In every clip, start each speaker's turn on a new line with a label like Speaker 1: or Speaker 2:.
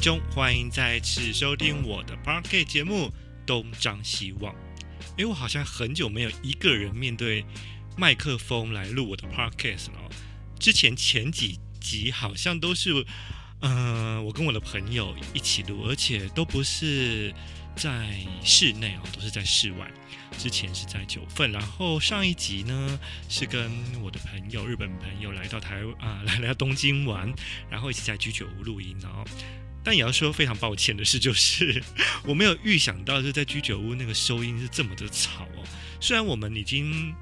Speaker 1: 中，欢迎再次收听我的 Podcast 节目《东张西望》。因为我好像很久没有一个人面对麦克风来录我的 Podcast 了。之前前几集好像都是，嗯、呃，我跟我的朋友一起录，而且都不是在室内哦，都是在室外。之前是在九份，然后上一集呢是跟我的朋友日本朋友来到台啊，来来到东京玩，然后一起在居酒屋录音哦。但也要说非常抱歉的是，就是 我没有预想到，就在居酒屋那个收音是这么的吵哦。虽然我们已经。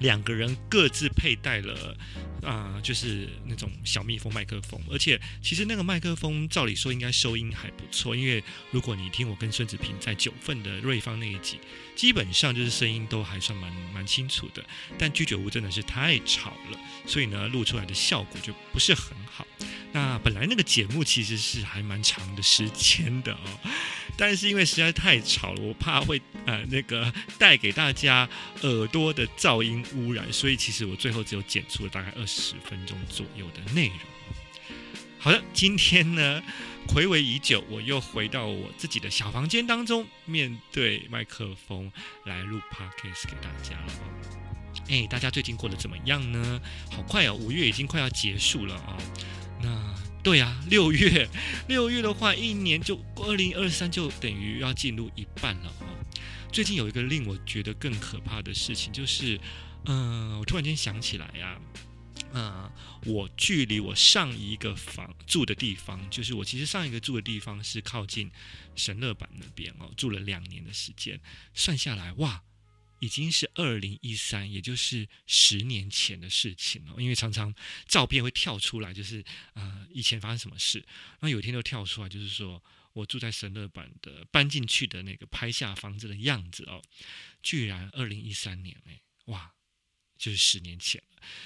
Speaker 1: 两个人各自佩戴了啊、就是那种小蜜蜂麦克风，而且其实那个麦克风照理说应该收音还不错，因为如果你听我跟孙子平在九份的瑞芳那一集，基本上就是声音都还算蛮蛮清楚的。但居酒屋真的是太吵了，所以呢，录出来的效果就不是很好。那本来那个节目其实是还蛮长的时间的哦，但是因为实在太吵了，我怕会呃那个带给大家耳朵的噪音污染，所以其实我最后只有剪出了大概二十分钟左右的内容。好的，今天呢，睽违已久，我又回到我自己的小房间当中，面对麦克风来录 podcast 给大家了。哎，大家最近过得怎么样呢？好快哦，五月已经快要结束了啊、哦。那对啊，六月，六月的话，一年就二零二三就等于要进入一半了哦。最近有一个令我觉得更可怕的事情，就是，嗯、我突然间想起来呀、嗯、我距离我上一个房住的地方，就是我其实上一个住的地方是靠近神乐坂那边哦，住了两年的时间，算下来哇。已经是二零一三，也就是十年前的事情了。因为常常照片会跳出来，就是呃以前发生什么事，那有一天就跳出来，就是说我住在神乐坂的搬进去的那个拍下房子的样子哦，居然二零一三年哎，哇，就是十年前。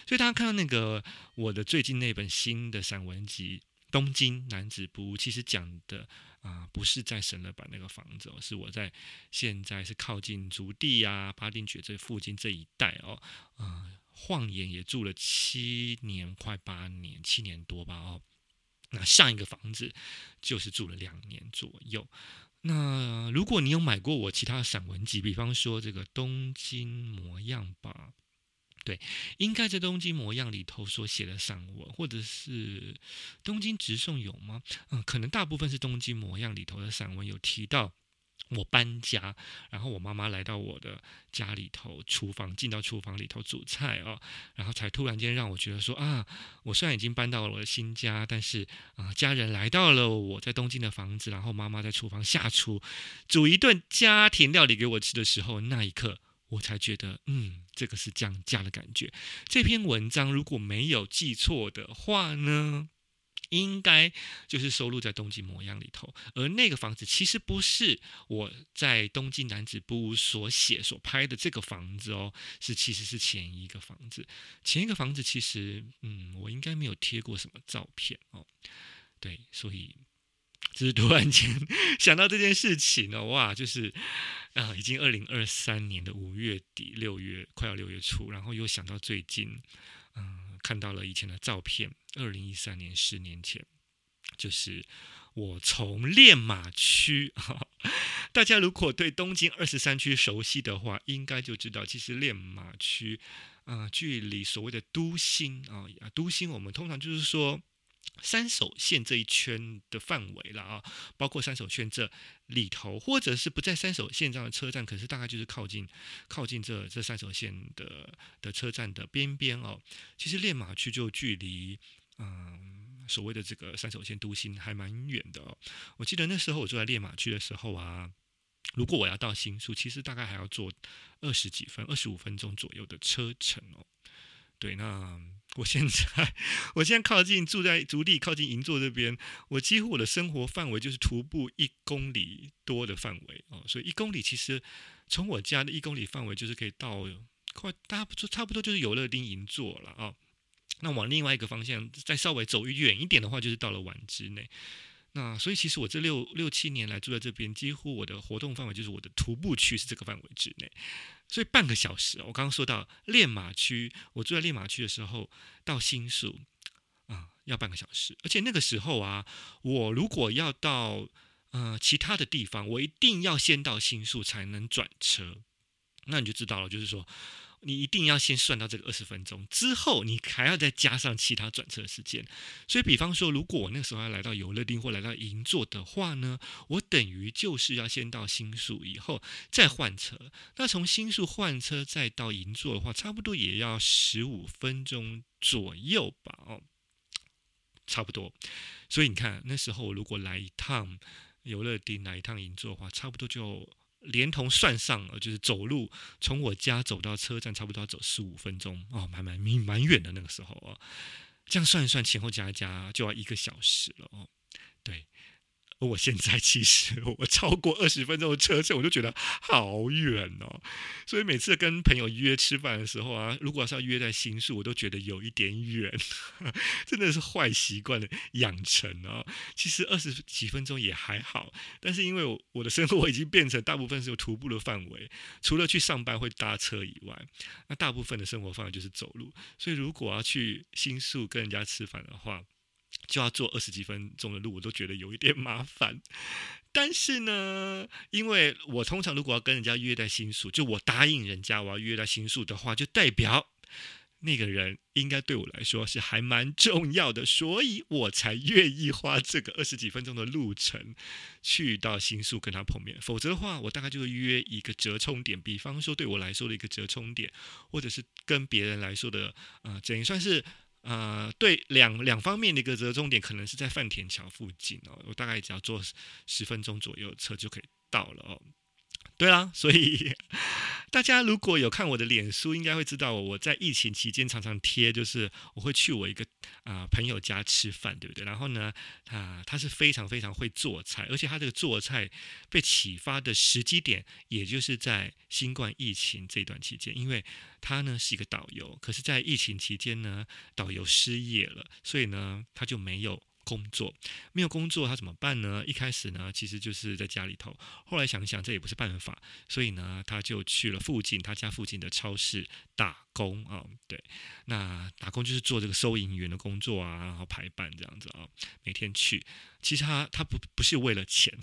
Speaker 1: 所以大家看到那个我的最近那本新的散文集《东京男子部屋》，其实讲的。啊，不是在神乐坂那个房子哦，是我在现在是靠近竹地啊、八丁堀这附近这一带哦，啊，晃眼也住了七年，快八年，七年多吧哦。那上一个房子就是住了两年左右。那如果你有买过我其他散文集，比方说这个《东京模样》吧。对，应该在东京模样里头所写的散文，或者是东京直送有吗？嗯，可能大部分是东京模样里头的散文有提到我搬家，然后我妈妈来到我的家里头，厨房进到厨房里头煮菜、哦，然后才突然间让我觉得说啊，我虽然已经搬到了我的新家，但是啊，家人来到了我在东京的房子，然后妈妈在厨房下厨煮一顿家庭料理给我吃的时候，那一刻。我才觉得，嗯，这个是降价的感觉。这篇文章如果没有记错的话呢，应该就是收录在《东京模样》里头。而那个房子其实不是我在东京男子部所写所拍的这个房子哦，是其实是前一个房子。前一个房子其实，嗯，我应该没有贴过什么照片哦。对，所以。只是突然间 想到这件事情呢，哇，就是啊，已经二零二三年的五月底六月，快要六月初，然后又想到最近，嗯，看到了以前的照片，二零一三年十年前，就是我从练马区，大家如果对东京二十三区熟悉的话，应该就知道，其实练马区啊，距离所谓的都心啊，都心我们通常就是说。三手线这一圈的范围了啊，包括三手线这里头，或者是不在三手线上的车站，可是大概就是靠近靠近这这三手线的的车站的边边哦。其实练马区就距离嗯所谓的这个三手线都心还蛮远的哦。我记得那时候我住在练马区的时候啊，如果我要到新宿，其实大概还要坐二十几分、二十五分钟左右的车程哦。对，那。我现在，我现在靠近住在竹地，靠近银座这边，我几乎我的生活范围就是徒步一公里多的范围哦，所以一公里其实从我家的一公里范围就是可以到快，大不差不多就是有乐町银座了啊、哦。那往另外一个方向再稍微走远一点的话，就是到了丸之内。那所以其实我这六六七年来住在这边，几乎我的活动范围就是我的徒步区是这个范围之内。所以半个小时，我刚刚说到练马区，我住在练马区的时候，到新宿啊，要半个小时，而且那个时候啊，我如果要到呃其他的地方，我一定要先到新宿才能转车。那你就知道了，就是说。你一定要先算到这个二十分钟之后，你还要再加上其他转车时间。所以，比方说，如果我那个时候要来到游乐町或来到银座的话呢，我等于就是要先到新宿以后再换车。那从新宿换车再到银座的话，差不多也要十五分钟左右吧？哦，差不多。所以你看，那时候如果来一趟游乐町，来一趟银座的话，差不多就。连同算上，就是走路从我家走到车站，差不多要走十五分钟哦，蛮蛮蛮蛮远的那个时候哦，这样算一算，前后加一加就要一个小时了哦，对。我现在其实我超过二十分钟的车程，我就觉得好远哦。所以每次跟朋友约吃饭的时候啊，如果是要约在新宿，我都觉得有一点远，真的是坏习惯的养成啊。其实二十几分钟也还好，但是因为我我的生活已经变成大部分是有徒步的范围，除了去上班会搭车以外，那大部分的生活范围就是走路。所以如果要去新宿跟人家吃饭的话，就要坐二十几分钟的路，我都觉得有一点麻烦。但是呢，因为我通常如果要跟人家约在新宿，就我答应人家我要约在新宿的话，就代表那个人应该对我来说是还蛮重要的，所以我才愿意花这个二十几分钟的路程去到新宿跟他碰面。否则的话，我大概就会约一个折冲点，比方说对我来说的一个折冲点，或者是跟别人来说的，啊、呃，等于算是。呃，对，两两方面的一个折中点，可能是在范田桥附近哦。我大概只要坐十分钟左右车就可以到了哦。对啊，所以大家如果有看我的脸书，应该会知道我在疫情期间常常贴，就是我会去我一个啊、朋友家吃饭，对不对？然后呢，他他是非常非常会做菜，而且他这个做菜被启发的时机点，也就是在新冠疫情这段期间，因为他呢是一个导游，可是在疫情期间呢，导游失业了，所以呢他就没有。工作没有工作，他怎么办呢？一开始呢，其实就是在家里头。后来想想，这也不是办法，所以呢，他就去了附近他家附近的超市打工啊。对，那打工就是做这个收银员的工作啊，然后排班这样子啊，每天去。其实他他不不是为了钱，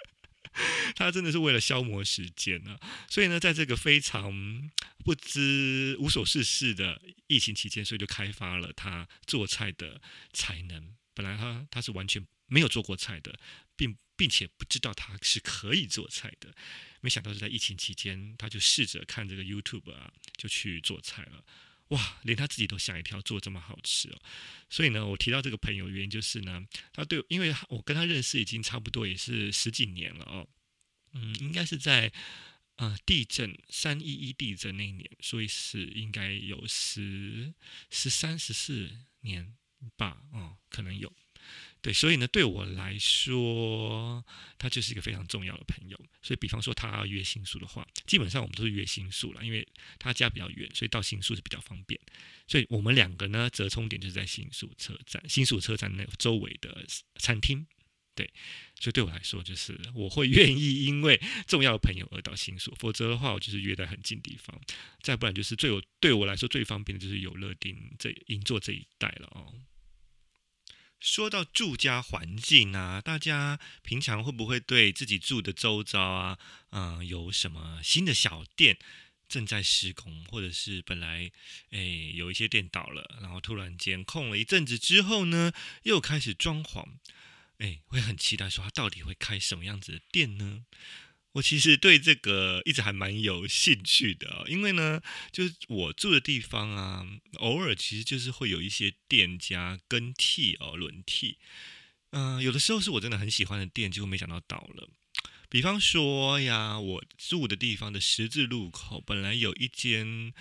Speaker 1: 他真的是为了消磨时间呢。所以呢，在这个非常不知无所事事的疫情期间，所以就开发了他做菜的才能。本来他他是完全没有做过菜的，并并且不知道他是可以做菜的，没想到是在疫情期间，他就试着看这个 YouTube 啊，就去做菜了。哇，连他自己都吓一跳，做这么好吃哦。所以呢，我提到这个朋友原因就是呢，他对，因为我跟他认识已经差不多也是十几年了哦。嗯，应该是在呃地震三一一地震那一年，所以是应该有十十三十四年。吧，哦，可能有，对，所以呢，对我来说，他就是一个非常重要的朋友。所以，比方说他要约新宿的话，基本上我们都是约新宿了，因为他家比较远，所以到新宿是比较方便。所以我们两个呢，折冲点就是在新宿车站，新宿车站那周围的餐厅。对，所以对我来说，就是我会 愿意因为重要的朋友而到新宿，否则的话，我就是约在很近地方。再不然就是最有对我来说最方便的就是有乐町这银座这一带了哦。说到住家环境啊，大家平常会不会对自己住的周遭啊，嗯、有什么新的小店正在施工，或者是本来诶有一些店倒了，然后突然间空了一阵子之后呢，又开始装潢，诶，会很期待说他到底会开什么样子的店呢？我其实对这个一直还蛮有兴趣的哦，因为呢，就是我住的地方啊，偶尔其实就是会有一些店家更替哦，轮替。嗯，有的时候是我真的很喜欢的店，结果没想到倒了。比方说呀，我住的地方的十字路口本来有一间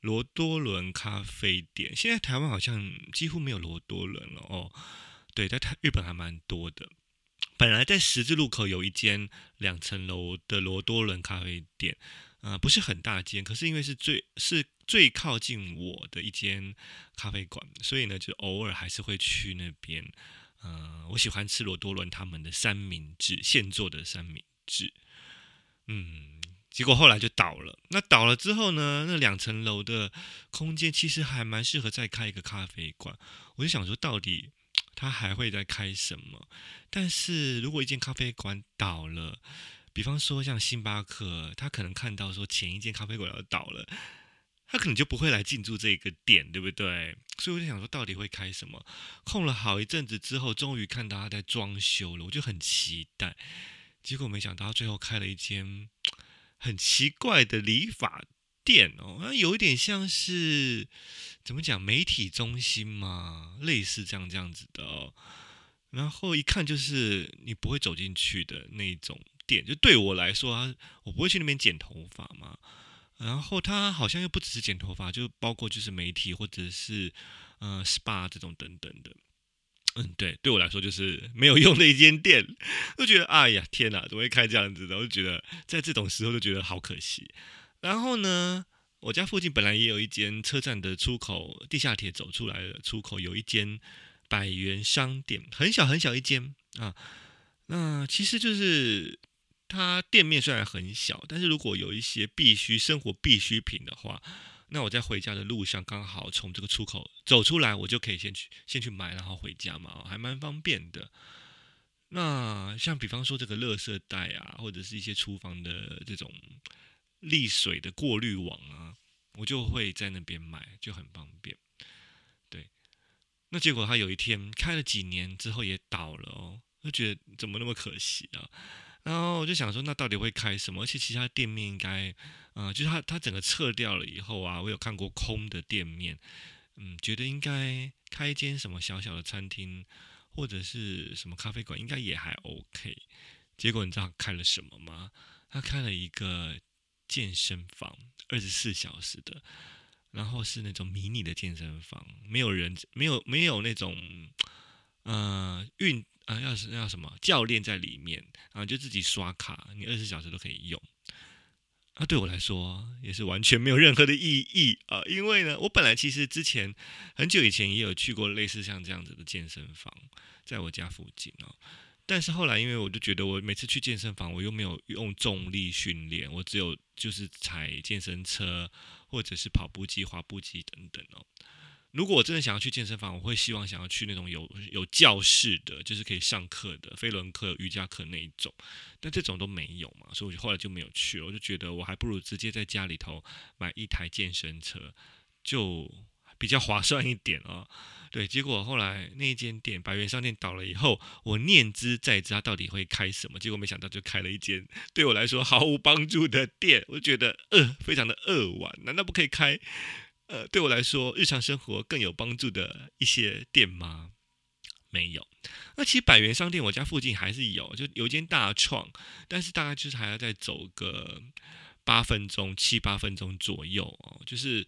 Speaker 1: 罗多伦咖啡店，现在台湾好像几乎没有罗多伦了哦。对，在台日本还蛮多的。本来在十字路口有一间两层楼的罗多伦咖啡店，啊、不是很大间，可是因为是最是最靠近我的一间咖啡馆，所以呢，就偶尔还是会去那边。嗯、我喜欢吃罗多伦他们的三明治，现做的三明治。嗯，结果后来就倒了。那倒了之后呢，那两层楼的空间其实还蛮适合再开一个咖啡馆。我就想说，到底他还会再开什么？但是如果一间咖啡馆倒了，比方说像星巴克，他可能看到说前一间咖啡馆要倒了。他可能就不会来进驻这个店，对不对？所以我就想说，到底会开什么？空了好一阵子之后，终于看到他在装修了，我就很期待。结果没想到，最后开了一间很奇怪的理发店哦，那有一点像是怎么讲，媒体中心嘛，类似这样这样子的哦。然后一看就是你不会走进去的那种店，就对我来说啊，我不会去那边剪头发嘛。然后他好像又不只是剪头发，就包括就是媒体或者是呃 SPA 这种等等的。嗯，对，对我来说就是没有用的一间店，就觉得哎呀天哪，怎么会开这样子的？我就觉得在这种时候就觉得好可惜。然后呢，我家附近本来也有一间车站的出口，地下铁走出来的出口有一间百元商店，很小很小一间啊。那其实就是。它店面虽然很小，但是如果有一些必须生活必需品的话，那我在回家的路上刚好从这个出口走出来，我就可以先去先去买，然后回家嘛，还蛮方便的。那像比方说这个垃圾袋啊，或者是一些厨房的这种沥水的过滤网啊，我就会在那边买，就很方便。对，那结果他有一天开了几年之后也倒了哦，就觉得怎么那么可惜啊。然后我就想说，那到底会开什么？而且其他店面应该，呃，就是他他整个撤掉了以后啊，我有看过空的店面，嗯，觉得应该开一间什么小小的餐厅或者是什么咖啡馆，应该也还 OK。结果你知道开了什么吗？他开了一个健身房，二十四小时的，然后是那种迷你的健身房，没有人，没有没有那种，呃，运。啊，要是要什么教练在里面啊，就自己刷卡，你二十四小时都可以用。啊，对我来说也是完全没有任何的意义啊，因为呢，我本来其实之前很久以前也有去过类似像这样子的健身房，在我家附近哦。但是后来，因为我就觉得我每次去健身房，我又没有用重力训练，我只有就是踩健身车或者是跑步机、滑步机等等哦。如果我真的想要去健身房，我会希望想要去那种有有教室的，就是可以上课的飞轮课、瑜伽课那一种，但这种都没有嘛，所以我后来就没有去了。我就觉得我还不如直接在家里头买一台健身车，就比较划算一点啊。对，结果后来那间店百元商店倒了以后，我念之在之，它到底会开什么？结果没想到就开了一间对我来说毫无帮助的店，我觉得呃非常的扼腕，难道不可以开？呃，对我来说，日常生活更有帮助的一些店吗？没有。那其实百元商店我家附近还是有，就有一间大创，但是大概就是还要再走个八分钟、七八分钟左右哦，就是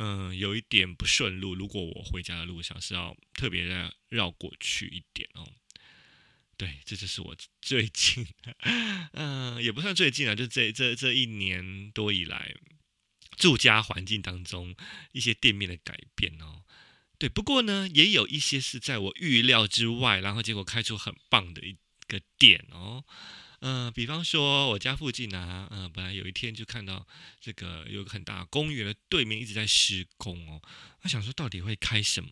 Speaker 1: 嗯、有一点不顺路。如果我回家的路上是要特别的绕过去一点哦。对，这就是我最近，嗯、也不算最近啊，就这这这一年多以来。住家环境当中一些店面的改变哦，对，不过呢，也有一些是在我预料之外，然后结果开出很棒的一个店哦，嗯、比方说我家附近啊，嗯、本来有一天就看到这个有个很大公园的对面一直在施工哦，他想说到底会开什么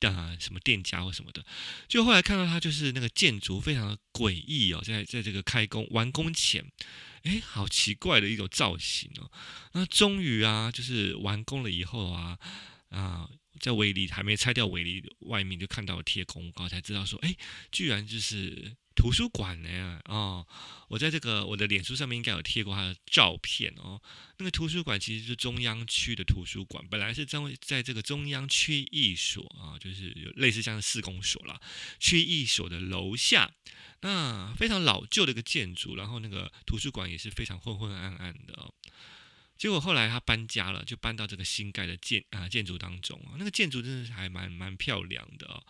Speaker 1: 啊、什么店家或什么的，就后来看到他就是那个建筑非常的诡异哦，在在这个开工完工前。哎，好奇怪的一种造型哦！那终于啊，就是完工了以后啊，啊，在围篱还没拆掉围篱外面，就看到了贴公告，才知道说，哎，居然就是图书馆呢！哦，我在这个我的脸书上面应该有贴过他的照片哦。那个图书馆其实是中央区的图书馆，本来是在在这个中央区役所啊，就是有类似像市公所啦，区役所的楼下。那非常老旧的一个建筑，然后那个图书馆也是非常昏昏暗暗的哦。结果后来他搬家了，就搬到这个新盖的建啊建筑当中啊。那个建筑真的是还蛮蛮漂亮的哦。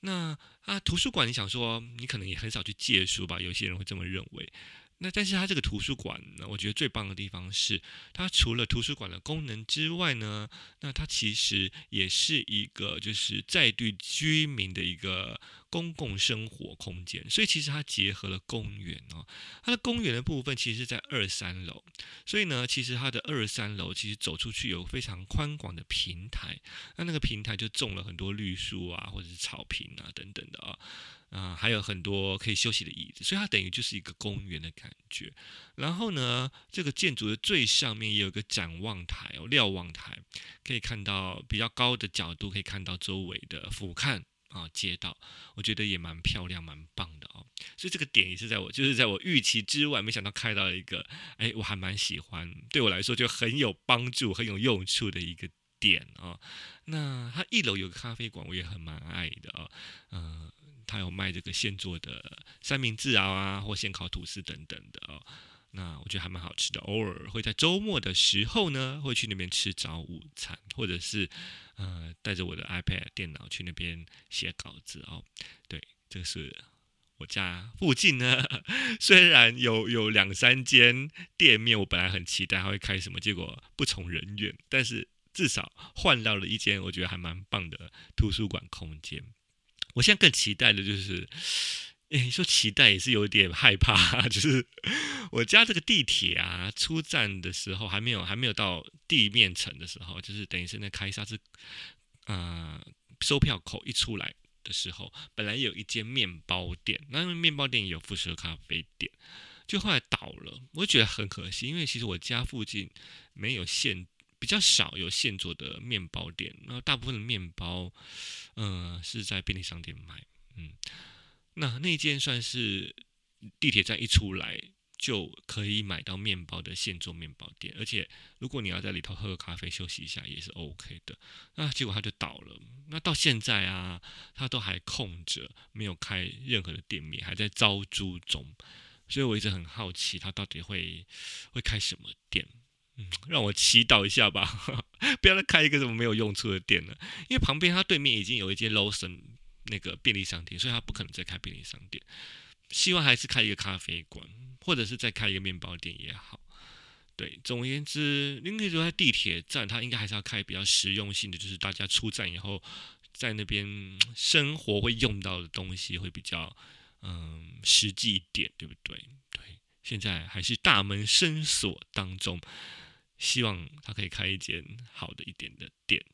Speaker 1: 那啊图书馆，你想说你可能也很少去借书吧？有些人会这么认为。那但是它这个图书馆呢，我觉得最棒的地方是，它除了图书馆的功能之外呢，那它其实也是一个就是在地居民的一个公共生活空间，所以其实它结合了公园哦。它的公园的部分其实是在二三楼，所以呢，其实它的二三楼其实走出去有非常宽广的平台，那那个平台就种了很多绿树啊，或者是草坪啊等等的啊。啊、还有很多可以休息的椅子，所以它等于就是一个公园的感觉。然后呢，这个建筑的最上面也有个展望台哦，瞭望台，可以看到比较高的角度，可以看到周围的俯瞰啊街道，我觉得也蛮漂亮，蛮棒的哦。所以这个点也是在我就是在我预期之外，没想到开到一个，哎，我还蛮喜欢，对我来说就很有帮助、很有用处的一个点啊、哦。那它一楼有个咖啡馆，我也很蛮爱的啊、哦，嗯、呃。他有卖这个现做的三明治啊，或现烤吐司等等的哦。那我觉得还蛮好吃的。偶尔会在周末的时候呢，会去那边吃早午餐，或者是呃带着我的 iPad 电脑去那边写稿子哦。对，这是我家附近呢。虽然有有两三间店面，我本来很期待它会开什么，结果不从人愿。但是至少换到了一间我觉得还蛮棒的图书馆空间。我现在更期待的就是，诶，说期待也是有点害怕，就是我家这个地铁啊，出站的时候还没有还没有到地面层的时候，就是等于是那开沙是，呃，售票口一出来的时候，本来有一间面包店，那面包店有附设咖啡店，就后来倒了，我就觉得很可惜，因为其实我家附近没有现。比较少有现做的面包店，然后大部分的面包，嗯、是在便利商店买，嗯，那那间算是地铁站一出来就可以买到面包的现做面包店，而且如果你要在里头喝个咖啡休息一下也是 OK 的。那结果它就倒了，那到现在啊，它都还空着，没有开任何的店面，还在招租中，所以我一直很好奇它到底会会开什么店。嗯，让我祈祷一下吧，不要再开一个什么没有用处的店了。因为旁边它对面已经有一间 Lawson 那个便利商店，所以他不可能再开便利商店。希望还是开一个咖啡馆，或者是再开一个面包店也好。对，总而言之，林可以说在地铁站，它应该还是要开比较实用性的，就是大家出站以后在那边生活会用到的东西会比较嗯实际一点，对不对？对，现在还是大门深锁当中。希望他可以开一间好的一点的店。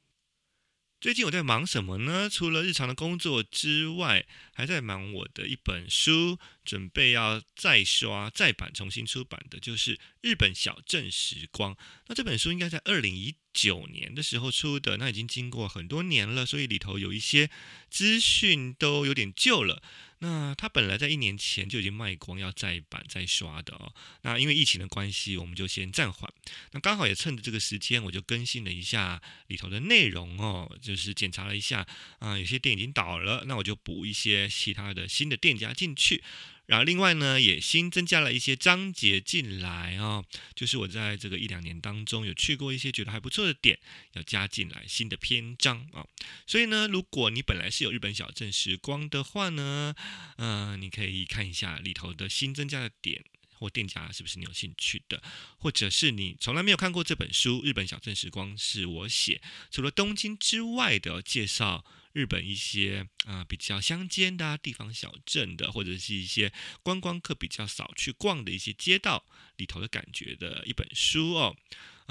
Speaker 1: 最近我在忙什么呢？除了日常的工作之外，还在忙我的一本书，准备要再刷再版、重新出版的，就是《日本小镇时光》。那这本书应该在二零一九年的时候出的，那已经经过很多年了，所以里头有一些资讯都有点旧了。那它本来在一年前就已经卖光，要再版再刷的哦。那因为疫情的关系，我们就先暂缓。那刚好也趁着这个时间，我就更新了一下里头的内容哦，就是检查了一下啊、有些店已经倒了，那我就补一些其他的新的店家进去。然后另外呢，也新增加了一些章节进来、哦，就是我在这个一两年当中有去过一些觉得还不错的点，要加进来新的篇章啊、哦。所以呢，如果你本来是有日本小镇时光的话呢，嗯、呃，你可以看一下里头的新增加的点或店家是不是你有兴趣的，或者是你从来没有看过这本书《日本小镇时光》是我写，除了东京之外的介绍。日本一些啊、比较乡间的、地方小镇的，或者是一些观光客比较少去逛的一些街道里头的感觉的一本书哦。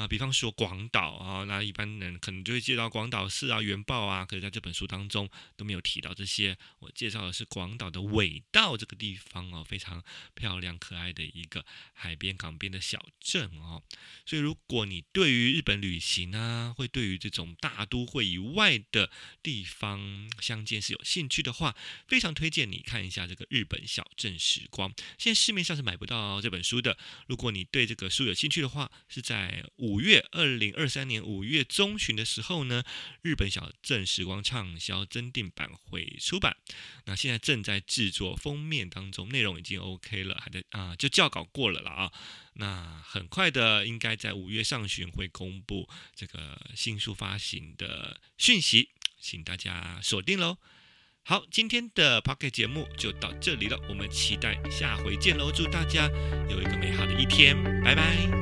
Speaker 1: 啊，比方说广岛啊，那一般人可能就会介绍广岛市啊、原爆啊，可是在这本书当中都没有提到这些。我介绍的是广岛的尾道这个地方哦，非常漂亮可爱的一个海边港边的小镇哦。所以如果你对于日本旅行啊，会对于这种大都会以外的地方相见是有兴趣的话，非常推荐你看一下这个《日本小镇时光》。现在市面上是买不到这本书的。如果你对这个书有兴趣的话，是在。五五月二零二三年五月中旬的时候呢，日本小镇时光畅销增订版会出版。那现在正在制作封面当中，内容已经 OK 了，还在啊，就校稿过了了啊。那很快的，应该在五月上旬会公布这个新书发行的讯息，请大家锁定喽。好，今天的 Pocket 节目就到这里了，我们期待下回见喽！祝大家有一个美好的一天，拜拜。